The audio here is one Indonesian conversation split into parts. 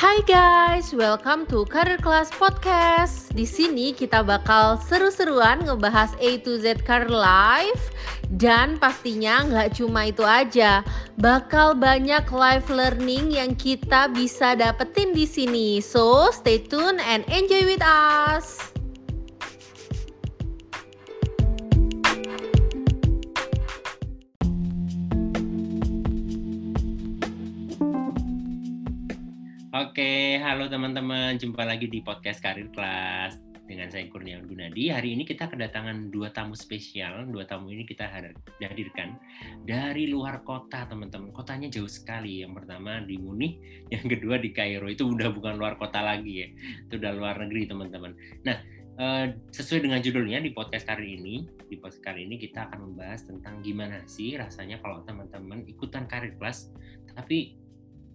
Hai guys, welcome to Career Class Podcast. Di sini kita bakal seru-seruan ngebahas A to Z career life dan pastinya nggak cuma itu aja, bakal banyak life learning yang kita bisa dapetin di sini. So stay tune and enjoy with us. Oke, halo teman-teman, jumpa lagi di podcast Karir Kelas dengan saya Kurniawan Gunadi. Hari ini kita kedatangan dua tamu spesial. Dua tamu ini kita hadirkan dari luar kota, teman-teman. Kotanya jauh sekali. Yang pertama di Munich, yang kedua di Kairo. Itu udah bukan luar kota lagi ya. Itu udah luar negeri, teman-teman. Nah, eh, sesuai dengan judulnya di podcast kali ini, di podcast kali ini kita akan membahas tentang gimana sih rasanya kalau teman-teman ikutan karir kelas, tapi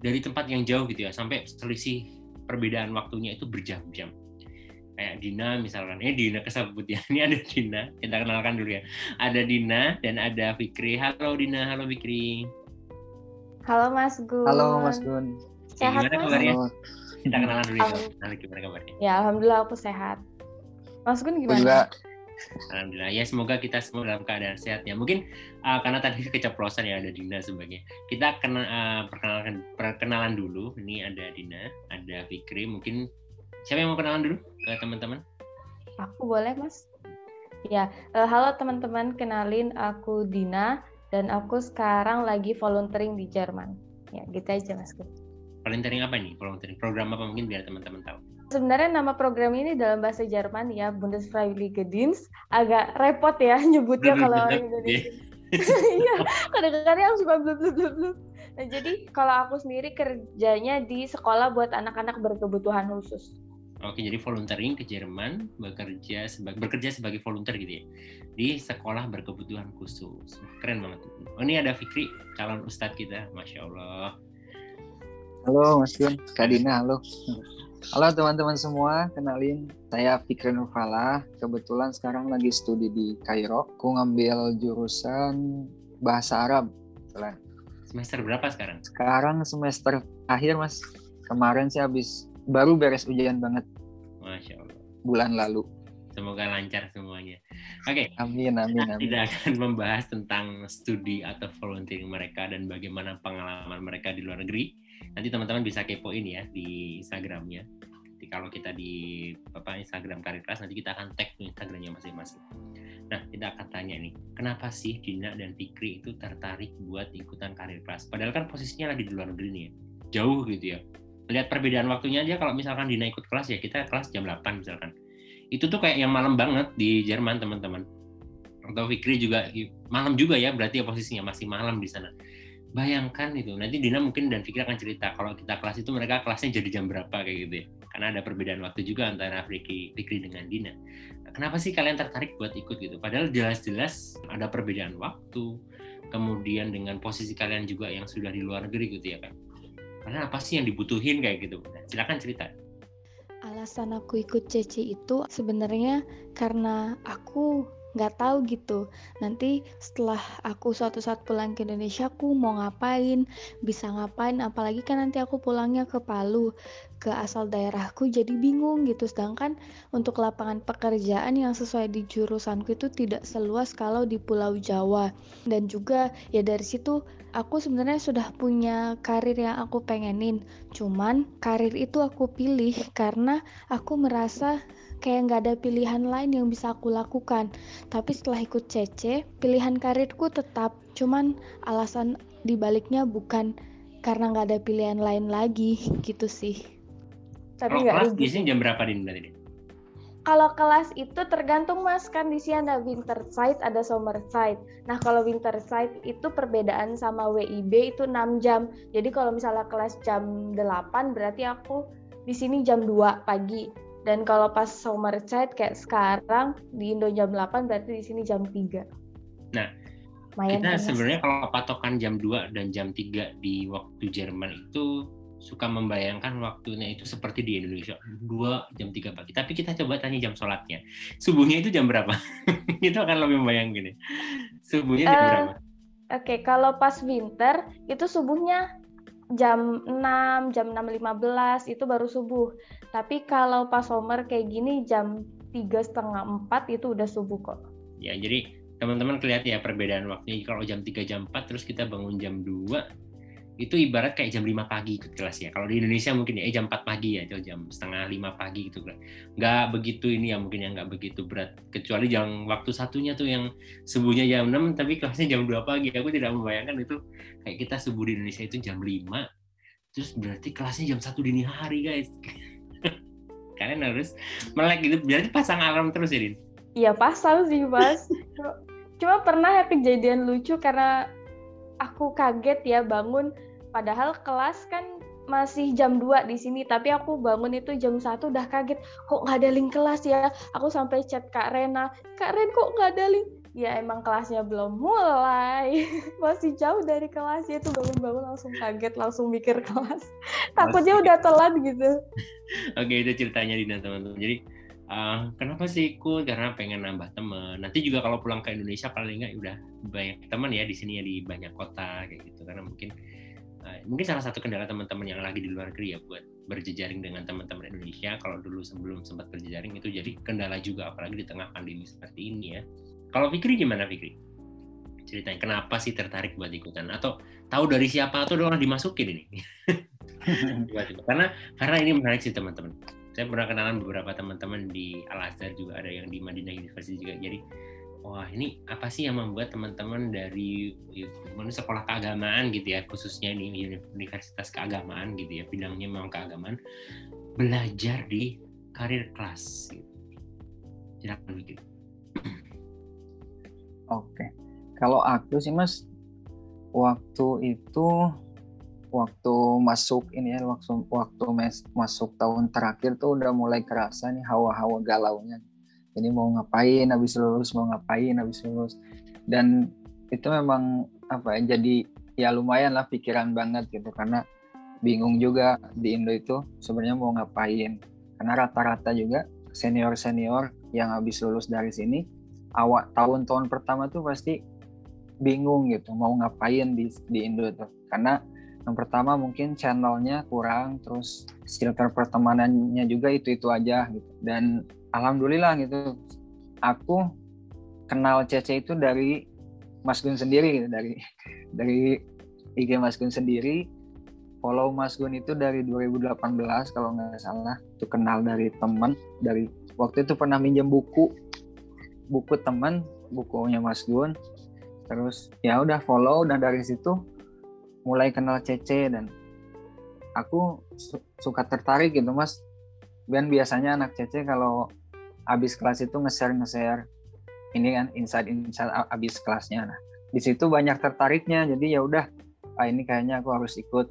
dari tempat yang jauh gitu ya sampai selisih perbedaan waktunya itu berjam-jam. Kayak Dina misalkan eh Dina kesebut ya. Ini ada Dina kita kenalkan dulu ya. Ada Dina dan ada Fikri. Halo Dina. Halo Fikri. Halo Mas Gun. Halo Mas Gun. Sehat gimana kabarnya? Kita kenalan dulu ya Halo, gimana kabarnya? Ya alhamdulillah aku sehat. Mas Gun gimana? juga Alhamdulillah ya semoga kita semua dalam keadaan sehat ya. Mungkin uh, karena tadi keceplosan ya ada Dina sebagai kita kena, uh, perkenalkan perkenalan dulu. Ini ada Dina, ada Fikri. Mungkin siapa yang mau kenalan dulu ke teman-teman? Aku boleh mas. Ya, uh, halo teman-teman, kenalin aku Dina dan aku sekarang lagi volunteering di Jerman. Ya, gitu aja mas. Volunteering apa nih? Volunteering program apa mungkin biar teman-teman tahu? Sebenarnya nama program ini dalam bahasa Jerman ya Bundesfreiwillige Dienst agak repot ya nyebutnya kalau orang Indonesia. Iya, kadang-kadang yang suka blub blub blub. Nah, jadi kalau aku sendiri kerjanya di sekolah buat anak-anak berkebutuhan khusus. Oke, jadi volunteering ke Jerman, bekerja sebagai bekerja sebagai volunteer gitu ya di sekolah berkebutuhan khusus. Keren banget. Oh, ini ada Fikri, calon ustadz kita, masya Allah. Halo Mas Gun, Kak Dina, halo. Halo teman-teman semua, kenalin saya Fikri Nurfala. Kebetulan sekarang lagi studi di Kairo. Aku ngambil jurusan bahasa Arab. Kebetulan. Semester berapa sekarang? Sekarang semester akhir mas. Kemarin sih habis baru beres ujian banget. Masya Allah. Bulan lalu. Semoga lancar semuanya. Oke. Okay. Amin, amin, amin. Tidak akan membahas tentang studi atau volunteering mereka dan bagaimana pengalaman mereka di luar negeri nanti teman-teman bisa kepoin ya di Instagramnya. Jadi kalau kita di apa Instagram Karir Kelas nanti kita akan tag Instagramnya masing-masing. Nah kita akan tanya nih, kenapa sih Dina dan Fikri itu tertarik buat ikutan Karir Kelas? Padahal kan posisinya lagi di luar negeri nih ya, jauh gitu ya. Lihat perbedaan waktunya aja kalau misalkan Dina ikut kelas ya kita kelas jam 8 misalkan. Itu tuh kayak yang malam banget di Jerman teman-teman. Atau Fikri juga malam juga ya berarti ya posisinya masih malam di sana bayangkan itu nanti Dina mungkin dan Fikri akan cerita kalau kita kelas itu mereka kelasnya jadi jam berapa kayak gitu ya. Karena ada perbedaan waktu juga antara Fikri, Fikri dengan Dina. Nah, kenapa sih kalian tertarik buat ikut gitu? Padahal jelas-jelas ada perbedaan waktu kemudian dengan posisi kalian juga yang sudah di luar negeri gitu ya kan karena apa sih yang dibutuhin kayak gitu? Nah, silakan cerita. Alasan aku ikut CC itu sebenarnya karena aku nggak tahu gitu. Nanti setelah aku suatu saat pulang ke Indonesia aku mau ngapain bisa ngapain apalagi kan nanti aku pulangnya ke Palu ke asal daerahku jadi bingung gitu. Sedangkan untuk lapangan pekerjaan yang sesuai di jurusanku itu tidak seluas kalau di Pulau Jawa. Dan juga ya dari situ aku sebenarnya sudah punya karir yang aku pengenin. Cuman karir itu aku pilih karena aku merasa kayak nggak ada pilihan lain yang bisa aku lakukan. Tapi setelah ikut CC, pilihan karirku tetap. Cuman alasan dibaliknya bukan karena nggak ada pilihan lain lagi gitu sih. Tapi nggak kelas biasanya jam berapa din berarti? Kalau kelas itu tergantung mas kan di sini ada winter side, ada summer side. Nah kalau winter side itu perbedaan sama WIB itu 6 jam. Jadi kalau misalnya kelas jam 8 berarti aku di sini jam 2 pagi dan kalau pas summer chat kayak sekarang di Indo jam 8 berarti di sini jam 3. Nah, Mayan kita sebenarnya kalau patokan jam 2 dan jam 3 di waktu Jerman itu suka membayangkan waktunya itu seperti di Indonesia 2 jam 3 pagi. Tapi kita coba tanya jam sholatnya. Subuhnya itu jam berapa? itu akan lebih membayangkan. Subuhnya jam uh, berapa? Oke, okay, kalau pas winter itu subuhnya jam 6, jam 6.15 itu baru subuh. Tapi kalau pas summer kayak gini jam tiga setengah empat itu udah subuh kok. Ya, jadi teman-teman kelihatan ya perbedaan waktunya. Kalau jam 3 jam 4 terus kita bangun jam 2 itu ibarat kayak jam 5 pagi ikut kelas ya. Kalau di Indonesia mungkin ya eh, jam 4 pagi ya, atau jam setengah 5 pagi gitu kan. Nggak begitu ini ya mungkin yang nggak begitu berat. Kecuali jam waktu satunya tuh yang subuhnya jam 6 tapi kelasnya jam 2 pagi. Aku tidak membayangkan itu kayak kita subuh di Indonesia itu jam 5. Terus berarti kelasnya jam 1 dini hari guys. Kalian harus melek gitu. Berarti pasang alarm terus ya, Din? Iya pasang sih mas. Cuma pernah ya kejadian lucu karena aku kaget ya bangun padahal kelas kan masih jam 2 di sini tapi aku bangun itu jam 1 udah kaget kok nggak ada link kelas ya aku sampai chat Kak Rena Kak Ren kok nggak ada link ya emang kelasnya belum mulai. Masih jauh dari kelasnya itu bangun-bangun langsung kaget langsung mikir kelas. Takutnya udah telat gitu. Oke itu ceritanya Dina teman-teman. Jadi uh, kenapa sih ikut karena pengen nambah teman. Nanti juga kalau pulang ke Indonesia paling nggak udah banyak teman ya di sini ya di banyak kota kayak gitu. Karena mungkin uh, mungkin salah satu kendala teman-teman yang lagi di luar negeri ya buat berjejaring dengan teman-teman Indonesia. Kalau dulu sebelum sempat berjejaring itu jadi kendala juga apalagi di tengah pandemi seperti ini ya kalau Fikri gimana Fikri? Ceritanya kenapa sih tertarik buat ikutan? Atau tahu dari siapa atau orang dimasukin ini? Karena karena ini menarik sih teman-teman. Saya pernah kenalan beberapa teman-teman di Al Azhar juga ada yang di Madinah University juga. Jadi wah ini apa sih yang membuat teman-teman dari sekolah keagamaan gitu ya khususnya di universitas keagamaan gitu ya bidangnya memang keagamaan belajar di karir kelas gitu. Silakan begitu. Oke. Kalau aku sih Mas waktu itu waktu masuk ini ya waktu waktu mes, masuk tahun terakhir tuh udah mulai kerasa nih hawa-hawa galaunya. Ini mau ngapain habis lulus mau ngapain habis lulus. Dan itu memang apa ya jadi ya lumayan lah pikiran banget gitu. Karena bingung juga di Indo itu sebenarnya mau ngapain. Karena rata-rata juga senior-senior yang habis lulus dari sini awal tahun-tahun pertama tuh pasti bingung gitu mau ngapain di di Indo tuh karena yang pertama mungkin channelnya kurang, terus circle pertemanannya juga itu-itu aja gitu. Dan alhamdulillah gitu, aku kenal Cece itu dari Mas Gun sendiri gitu, dari dari IG Mas Gun sendiri. Follow Mas Gun itu dari 2018 kalau nggak salah. Itu kenal dari teman, dari waktu itu pernah minjem buku buku teman, bukunya Mas Gun. Terus ya udah follow dan dari situ mulai kenal Cece dan aku su suka tertarik gitu mas. Dan biasanya anak Cece kalau habis kelas itu nge-share nge-share ini kan inside habis kelasnya. Nah di situ banyak tertariknya jadi ya udah ah ini kayaknya aku harus ikut.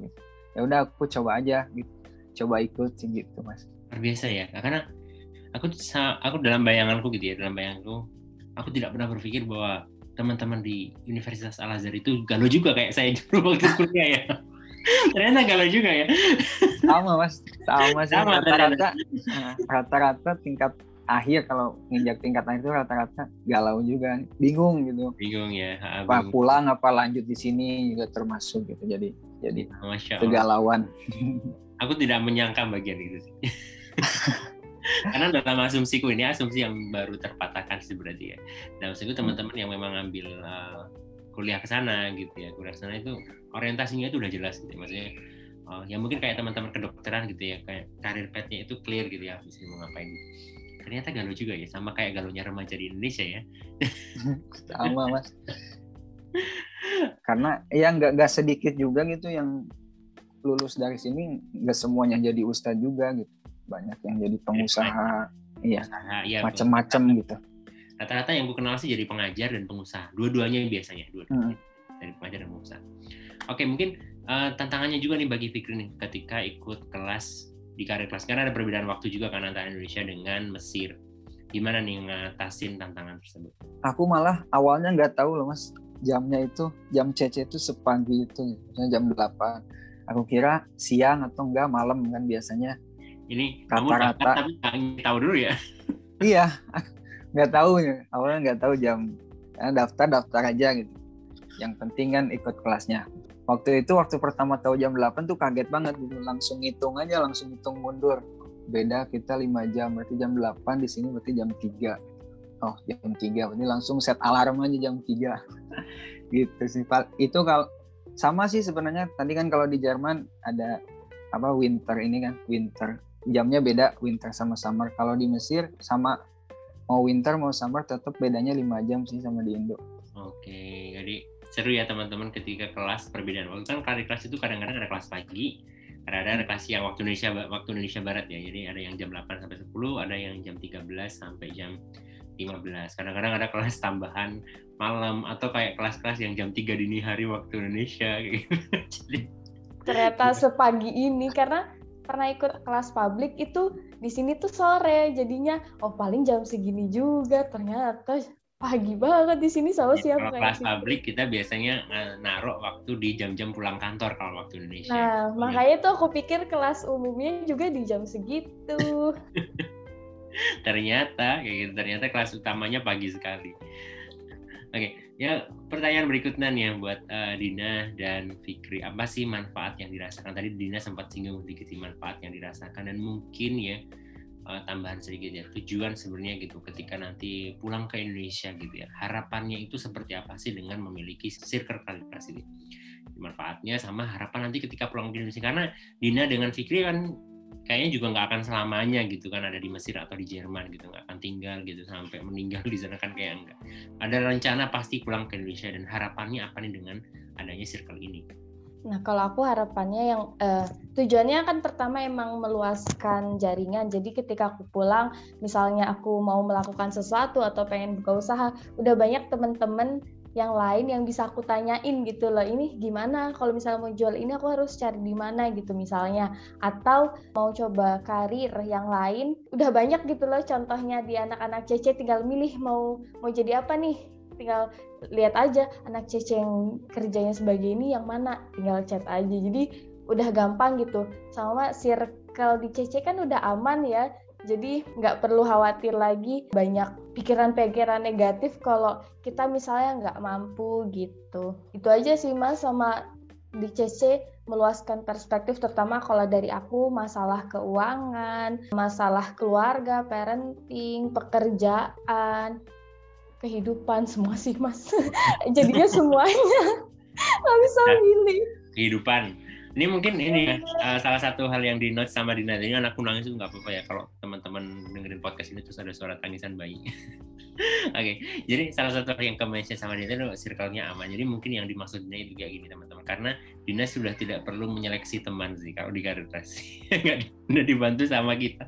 Ya udah aku coba aja gitu. Coba ikut sih gitu mas. Luar biasa ya karena aku aku dalam bayanganku gitu ya dalam bayanganku aku tidak pernah berpikir bahwa teman-teman di Universitas Al Azhar itu galau juga kayak saya dulu waktu kuliah ya. Ternyata galau juga ya. Sama mas, sama sih. Rata-rata, nah, rata-rata tingkat akhir kalau nginjak tingkat akhir itu rata-rata galau juga, bingung gitu. Bingung ya. Apa pulang apa lanjut di sini juga termasuk gitu. Jadi jadi kegalauan. Aku tidak menyangka bagian itu sih. karena dalam asumsiku ini asumsi yang baru terpatahkan sih berarti ya. Dalam asumsiku hmm. teman-teman yang memang ngambil uh, kuliah ke sana gitu ya kuliah ke sana itu orientasinya itu udah jelas gitu ya. maksudnya uh, ya mungkin kayak teman-teman kedokteran gitu ya kayak karir petnya itu clear gitu ya bisa mau ngapain. Ternyata galau juga ya sama kayak galonya remaja di Indonesia ya. Sama mas. Karena ya nggak nggak sedikit juga gitu yang lulus dari sini nggak semuanya jadi ustadz juga gitu banyak yang jadi pengusaha. Iya ya, macam-macam gitu. Rata-rata yang gue kenal sih jadi pengajar dan pengusaha. Dua-duanya biasanya dua hmm. dari pengajar dan pengusaha. Oke mungkin uh, tantangannya juga nih bagi Fikri nih ketika ikut kelas di karir kelas. Karena ada perbedaan waktu juga kan antara Indonesia dengan Mesir. Gimana nih ngatasin tantangan tersebut? Aku malah awalnya nggak tahu loh mas. Jamnya itu jam CC itu sepagi itu misalnya jam 8 aku kira siang atau enggak malam kan biasanya ini rata-rata. tapi tahu dulu ya? Iya nggak tahu. Ya awalnya nggak tahu jam ya, daftar daftar aja gitu. Yang penting kan ikut kelasnya. Waktu itu waktu pertama tahu jam 8 tuh kaget banget gitu. Langsung hitung aja langsung hitung mundur. Beda kita 5 jam berarti jam 8 di sini berarti jam 3 oh jam 3 berarti langsung set alarm aja jam 3 gitu sih itu kalau sama sih sebenarnya. Tadi kan kalau di Jerman ada apa winter ini kan winter jamnya beda winter sama summer. Kalau di Mesir sama mau winter mau summer tetap bedanya 5 jam sih sama di Indo. Oke jadi seru ya teman-teman ketika kelas perbedaan waktu. Kan kalau kelas itu kadang-kadang ada kelas pagi kadang-kadang ada kelas yang waktu Indonesia waktu Indonesia Barat ya. Jadi ada yang jam 8 sampai 10 ada yang jam 13 sampai jam 15 kadang-kadang ada kelas tambahan malam atau kayak kelas-kelas yang jam 3 dini hari waktu Indonesia gitu. jadi ternyata sepagi ini karena pernah ikut kelas publik itu di sini tuh sore jadinya oh paling jam segini juga ternyata pagi banget di sini sama ya, siapa kalau kelas publik kita biasanya uh, naruh waktu di jam-jam pulang kantor kalau waktu Indonesia. Nah, ya. makanya tuh aku pikir kelas umumnya juga di jam segitu. ternyata kayak gitu, ternyata kelas utamanya pagi sekali. Oke, ya pertanyaan berikutnya nih ya buat uh, Dina dan Fikri, apa sih manfaat yang dirasakan? Tadi Dina sempat singgung sedikit manfaat yang dirasakan dan mungkin ya uh, tambahan sedikit ya. Tujuan sebenarnya gitu ketika nanti pulang ke Indonesia gitu ya. Harapannya itu seperti apa sih dengan memiliki circle kalibrasi ini? Manfaatnya sama harapan nanti ketika pulang ke Indonesia. Karena Dina dengan Fikri kan kayaknya juga nggak akan selamanya gitu kan ada di Mesir atau di Jerman gitu nggak akan tinggal gitu sampai meninggal di sana kan kayak enggak ada rencana pasti pulang ke Indonesia dan harapannya apa nih dengan adanya circle ini Nah, kalau aku harapannya yang uh, tujuannya kan pertama emang meluaskan jaringan. Jadi ketika aku pulang, misalnya aku mau melakukan sesuatu atau pengen buka usaha, udah banyak teman-teman yang lain yang bisa aku tanyain gitu loh. Ini gimana? Kalau misalnya mau jual ini aku harus cari di mana? gitu misalnya. Atau mau coba karir yang lain, udah banyak gitu loh contohnya di anak-anak CC tinggal milih mau mau jadi apa nih? Tinggal lihat aja anak Cece yang kerjanya sebagai ini yang mana tinggal chat aja. Jadi udah gampang gitu. Sama circle di Cece kan udah aman ya. Jadi nggak perlu khawatir lagi banyak pikiran-pikiran negatif kalau kita misalnya nggak mampu gitu. Itu aja sih mas sama di CC meluaskan perspektif terutama kalau dari aku masalah keuangan, masalah keluarga, parenting, pekerjaan, kehidupan semua sih mas. Jadinya semuanya. Nggak bisa milih. kehidupan ini mungkin ini ya uh, salah satu hal yang di note sama Dina. Ini anakku nangis itu nggak apa-apa ya kalau teman-teman dengerin podcast ini terus ada suara tangisan bayi okay. jadi salah satu yang ke mention sama Dina itu circle-nya aman. Jadi mungkin yang dimaksudnya itu kayak gini teman-teman. Karena Dina sudah tidak perlu menyeleksi teman sih kalau di karir Nggak udah dibantu sama kita.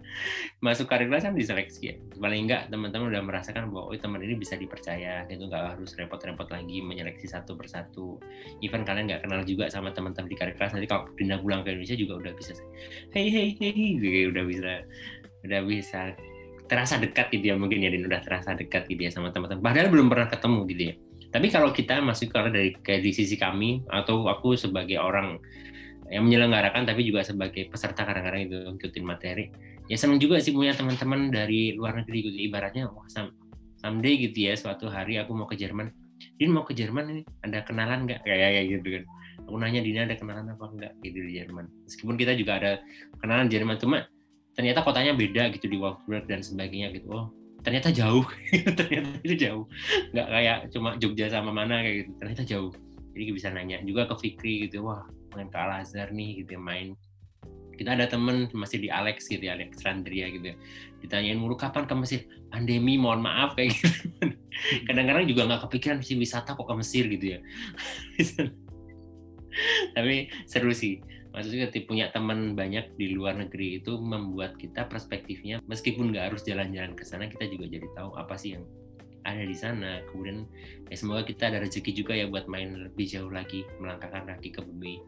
Masuk karir kan diseleksi ya. Paling enggak teman-teman udah merasakan bahwa oh teman ini bisa dipercaya. Gitu nggak harus repot-repot lagi menyeleksi satu persatu. Even kalian nggak kenal juga sama teman-teman di karir Nanti kalau Dina pulang ke Indonesia juga udah bisa. Hey hey hey, gitu, udah bisa udah bisa terasa dekat gitu ya mungkin ya dan udah terasa dekat gitu ya sama teman-teman. Padahal belum pernah ketemu gitu ya. Tapi kalau kita masuk kalau dari di sisi kami atau aku sebagai orang yang menyelenggarakan tapi juga sebagai peserta kadang-kadang itu ngikutin materi ya senang juga sih punya teman-teman dari luar negeri gitu. Ibaratnya wah someday gitu ya suatu hari aku mau ke Jerman. Din mau ke Jerman ini? Ada kenalan nggak? Kayak kayak gitu kan. Aku nanya Dina ada kenalan apa enggak gitu di Jerman. Meskipun kita juga ada kenalan Jerman cuma ternyata kotanya beda gitu di Wolfsburg dan sebagainya gitu. Oh ternyata jauh. Ternyata itu jauh. Nggak kayak cuma Jogja sama mana kayak gitu. Ternyata jauh. Jadi bisa nanya juga ke Fikri gitu. Wah main ke Al Azhar nih gitu ya, main. Kita ada temen masih di Alex gitu ya Alexandria gitu ya. Ditanyain mulu kapan ke Mesir? Pandemi mohon maaf kayak gitu. Kadang-kadang juga nggak kepikiran sih wisata kok ke Mesir? gitu ya. Tapi seru sih maksudnya ketika punya teman banyak di luar negeri itu membuat kita perspektifnya meskipun nggak harus jalan-jalan ke sana kita juga jadi tahu apa sih yang ada di sana. Kemudian ya semoga kita ada rezeki juga ya buat main lebih jauh lagi melangkahkan kaki ke bumi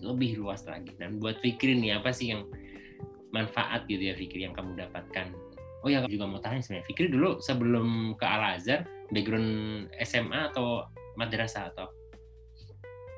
lebih luas lagi. Dan buat pikirin nih apa sih yang manfaat gitu ya pikir yang kamu dapatkan. Oh ya juga mau tanya sebenarnya Fikri dulu sebelum ke Al Azhar background SMA atau madrasah atau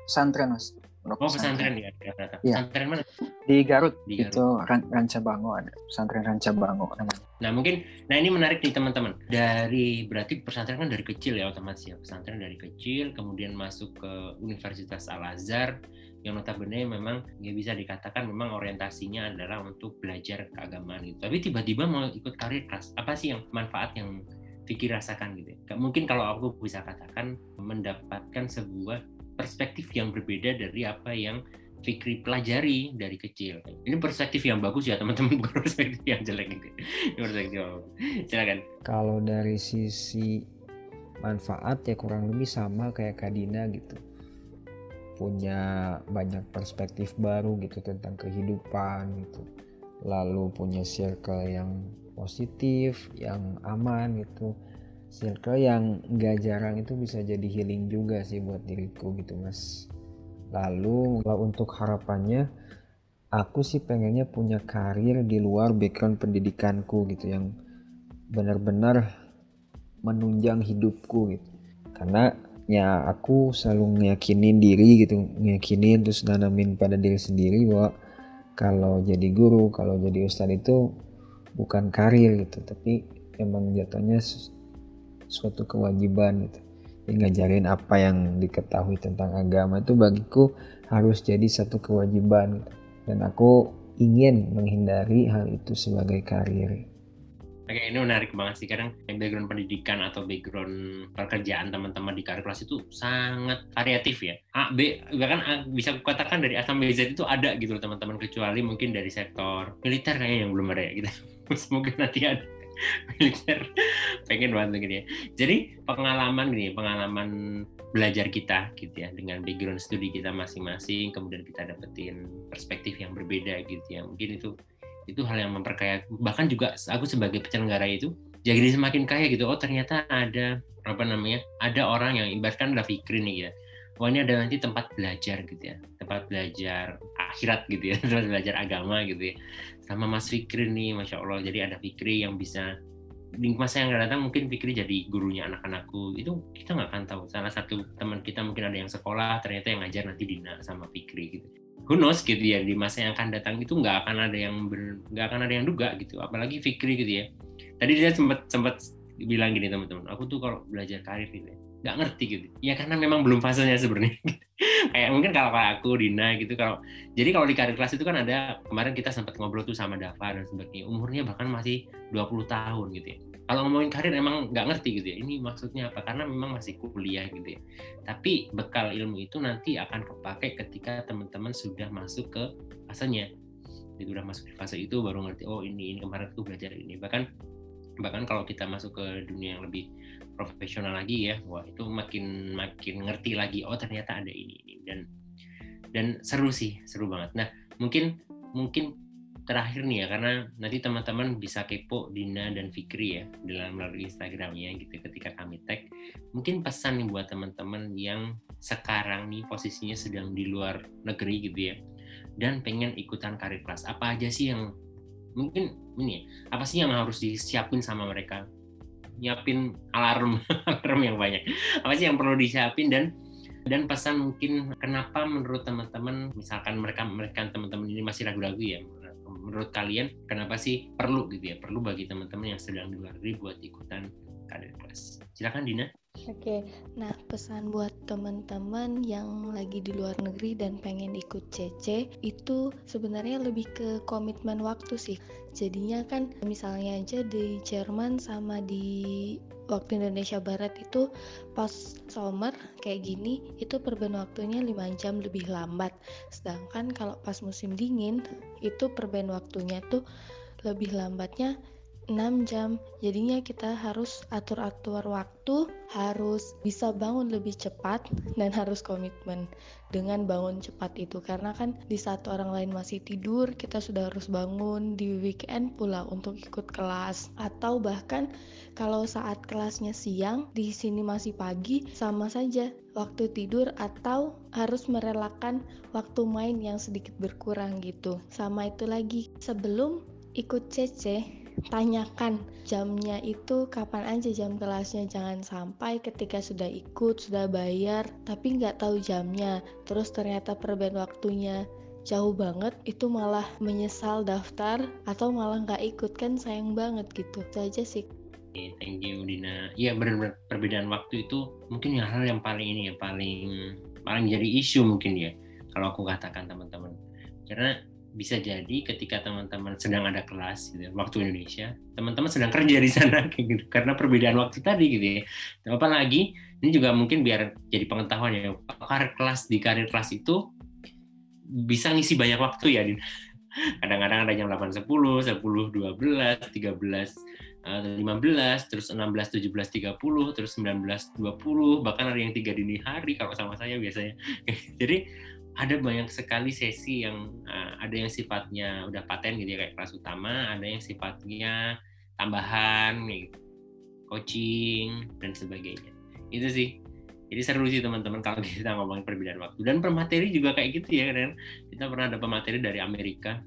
pesantren mas oh pesantren ya Iya. pesantren mana di Garut Di Garut. itu Ran Rancabango ada pesantren Rancabango namanya Nah mungkin, nah ini menarik nih teman-teman. Dari berarti pesantren kan dari kecil ya otomatis ya pesantren dari kecil, kemudian masuk ke Universitas Al Azhar yang notabene memang nggak bisa dikatakan memang orientasinya adalah untuk belajar keagamaan gitu. Tapi tiba-tiba mau ikut karir kelas, apa sih yang manfaat yang Vicky rasakan gitu? ya? Mungkin kalau aku bisa katakan mendapatkan sebuah perspektif yang berbeda dari apa yang Fikri pelajari dari kecil. Ini perspektif yang bagus ya teman-teman, bukan perspektif yang jelek. Ini perspektif yang. Silakan. Kalau dari sisi manfaat ya kurang lebih sama kayak Kadina gitu. Punya banyak perspektif baru gitu tentang kehidupan gitu. Lalu punya circle yang positif, yang aman gitu. Circle yang nggak jarang itu bisa jadi healing juga sih buat diriku gitu mas. Lalu kalau untuk harapannya aku sih pengennya punya karir di luar background pendidikanku gitu yang benar-benar menunjang hidupku gitu karena ya aku selalu ngeyakinin diri gitu ngeyakinin terus nanamin pada diri sendiri bahwa kalau jadi guru kalau jadi ustadz itu bukan karir gitu tapi emang jatuhnya suatu kewajiban gitu Ya, ngajarin apa yang diketahui tentang agama itu bagiku harus jadi satu kewajiban gitu. dan aku ingin menghindari hal itu sebagai karir Oke, ini menarik banget sih. Kadang yang background pendidikan atau background pekerjaan teman-teman di karir kelas itu sangat variatif ya. A, B, bahkan A, bisa kukatakan dari A sampai Z itu ada gitu loh teman-teman. Kecuali mungkin dari sektor militer kayaknya yang belum ada ya gitu. Semoga nanti ada. Pengen banget gitu ya. Jadi pengalaman gini, pengalaman belajar kita gitu ya dengan background studi kita masing-masing kemudian kita dapetin perspektif yang berbeda gitu ya. Mungkin itu itu hal yang memperkaya. Bahkan juga aku sebagai penyelenggara itu jadi semakin kaya gitu. Oh ternyata ada apa namanya ada orang yang ibaratkan ada Fikri nih ya. Wah ini ada nanti tempat belajar gitu ya. Tempat belajar akhirat gitu ya. Tempat belajar agama gitu ya sama Mas Fikri nih masya Allah. Jadi ada Fikri yang bisa di masa yang akan datang mungkin Fikri jadi gurunya anak-anakku. Itu kita nggak akan tahu. Salah satu teman kita mungkin ada yang sekolah ternyata yang ngajar nanti Dina sama Fikri gitu. Who knows gitu ya di masa yang akan datang itu nggak akan ada yang nggak akan ada yang duga gitu. Apalagi Fikri gitu ya. Tadi dia sempat sempat bilang gini teman-teman aku tuh kalau belajar karir gitu ya, nggak ngerti gitu. Ya karena memang belum fasenya sebenarnya kayak mungkin kalau aku Dina gitu kalau jadi kalau di karir kelas itu kan ada kemarin kita sempat ngobrol tuh sama Dava dan sebagainya umurnya bahkan masih 20 tahun gitu ya. Kalau ngomongin karir emang nggak ngerti gitu ya ini maksudnya apa? Karena memang masih kuliah gitu ya. Tapi bekal ilmu itu nanti akan kepake ketika teman-teman sudah masuk ke fasenya. Itu udah masuk di fase itu baru ngerti oh ini ini kemarin tuh belajar ini. Bahkan bahkan kalau kita masuk ke dunia yang lebih profesional lagi ya. Wah itu makin makin ngerti lagi oh ternyata ada ini ini dan dan seru sih seru banget. Nah mungkin mungkin terakhir nih ya karena nanti teman-teman bisa kepo Dina dan Fikri ya dalam melalui Instagramnya gitu ketika kami tag. Mungkin pesan nih buat teman-teman yang sekarang nih posisinya sedang di luar negeri gitu ya dan pengen ikutan karir kelas. Apa aja sih yang mungkin ini ya, apa sih yang harus disiapin sama mereka nyiapin alarm alarm yang banyak. Apa sih yang perlu disiapin dan dan pesan mungkin kenapa menurut teman-teman misalkan mereka mereka teman-teman ini masih ragu-ragu ya menurut kalian kenapa sih perlu gitu ya perlu bagi teman-teman yang sedang di luar negeri buat ikutan karir kelas silakan Dina Oke, nah pesan buat teman-teman yang lagi di luar negeri dan pengen ikut CC itu sebenarnya lebih ke komitmen waktu sih. Jadinya kan misalnya aja di Jerman sama di waktu Indonesia Barat itu pas summer kayak gini itu perben waktunya 5 jam lebih lambat. Sedangkan kalau pas musim dingin itu perben waktunya tuh lebih lambatnya 6 jam. Jadinya kita harus atur-atur waktu, harus bisa bangun lebih cepat dan harus komitmen dengan bangun cepat itu karena kan di saat orang lain masih tidur, kita sudah harus bangun di weekend pula untuk ikut kelas atau bahkan kalau saat kelasnya siang, di sini masih pagi, sama saja waktu tidur atau harus merelakan waktu main yang sedikit berkurang gitu. Sama itu lagi, sebelum ikut CC tanyakan jamnya itu kapan aja jam kelasnya jangan sampai ketika sudah ikut sudah bayar tapi nggak tahu jamnya terus ternyata perbedaan waktunya jauh banget itu malah menyesal daftar atau malah nggak ikut kan sayang banget gitu itu aja sih Oke, thank you Dina. Iya benar-benar perbedaan waktu itu mungkin hal yang paling ini ya paling paling jadi isu mungkin ya kalau aku katakan teman-teman. Karena bisa jadi ketika teman-teman sedang ada kelas gitu, ya, waktu Indonesia, teman-teman sedang kerja di sana gitu karena perbedaan waktu tadi gitu ya. Apalagi ini juga mungkin biar jadi pengetahuan ya, karir kelas di karir kelas itu bisa ngisi banyak waktu ya, kadang-kadang ada jam 8 10, 10 12, 13 15, terus 16, 17, 30, terus 19, 20, bahkan ada yang tiga dini hari kalau sama saya biasanya. Jadi ada banyak sekali sesi yang uh, ada yang sifatnya udah paten gitu ya kayak kelas utama, ada yang sifatnya tambahan, gitu, coaching dan sebagainya. Itu sih. Jadi seru sih teman-teman kalau kita ngomongin perbedaan waktu. Dan pemateri juga kayak gitu ya kan. Kita pernah ada pemateri dari Amerika.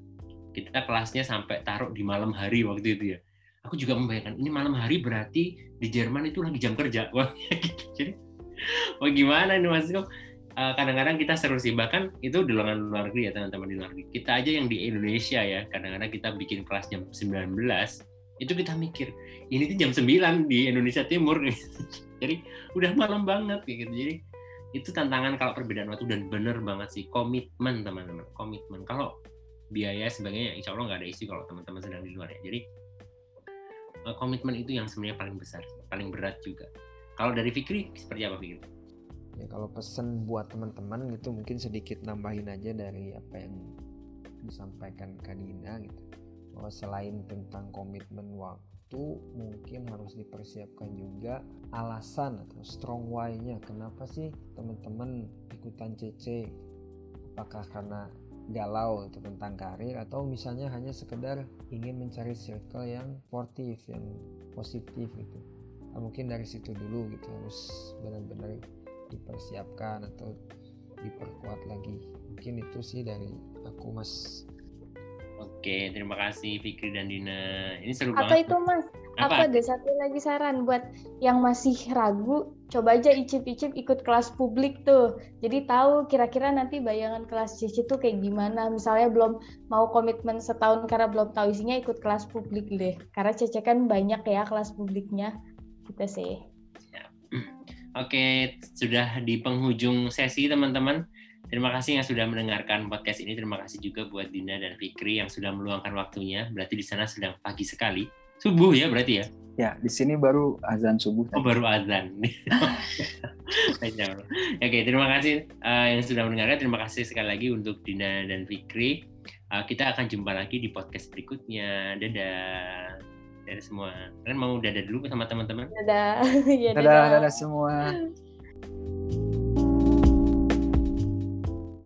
Kita kelasnya sampai taruh di malam hari waktu itu ya aku juga membayangkan ini malam hari berarti di Jerman itu lagi jam kerja wah gitu. jadi wah gimana ini mas kadang-kadang kita seru sih. Bahkan itu di luar negeri ya teman-teman di luar negeri. Kita aja yang di Indonesia ya kadang-kadang kita bikin kelas jam 19 itu kita mikir ini tuh jam 9 di Indonesia Timur. Jadi udah malam banget gitu. Jadi itu tantangan kalau perbedaan waktu dan bener banget sih komitmen teman-teman komitmen. Kalau biaya sebagainya insya Allah nggak ada isu kalau teman-teman sedang di luar ya. Jadi Eh, komitmen itu yang sebenarnya paling besar, paling berat juga. Kalau dari Fikri seperti apa Fikri? Ya kalau pesan buat teman-teman gitu mungkin sedikit nambahin aja dari apa yang disampaikan Kadina gitu. Bahwa selain tentang komitmen waktu mungkin harus dipersiapkan juga alasan atau strong why-nya. Kenapa sih teman-teman ikutan CC apakah karena galau itu tentang karir? Atau misalnya hanya sekedar ingin mencari circle yang sportif yang positif gitu. Nah, mungkin dari situ dulu gitu harus benar-benar dipersiapkan atau diperkuat lagi mungkin itu sih dari aku mas Oke, terima kasih Fikri dan Dina. Ini seru Apa banget. itu Mas? Apa? ada satu lagi saran buat yang masih ragu, coba aja icip-icip ikut kelas publik tuh. Jadi tahu kira-kira nanti bayangan kelas Cici tuh kayak gimana. Misalnya belum mau komitmen setahun karena belum tahu isinya ikut kelas publik deh. Karena Cece kan banyak ya kelas publiknya. Gitu sih. Oke, sudah di penghujung sesi teman-teman. Terima kasih yang sudah mendengarkan podcast ini. Terima kasih juga buat Dina dan Fikri yang sudah meluangkan waktunya. Berarti di sana sedang pagi sekali Subuh ya berarti ya? Ya, di sini baru azan subuh. Oh, baru azan. Oke, terima kasih uh, yang sudah mendengarkan. Terima kasih sekali lagi untuk Dina dan Fikri. Uh, kita akan jumpa lagi di podcast berikutnya. Dadah dadah semua. Kalian mau dadah dulu sama teman-teman? Dadah. Ya, dadah dadah, dadah semua.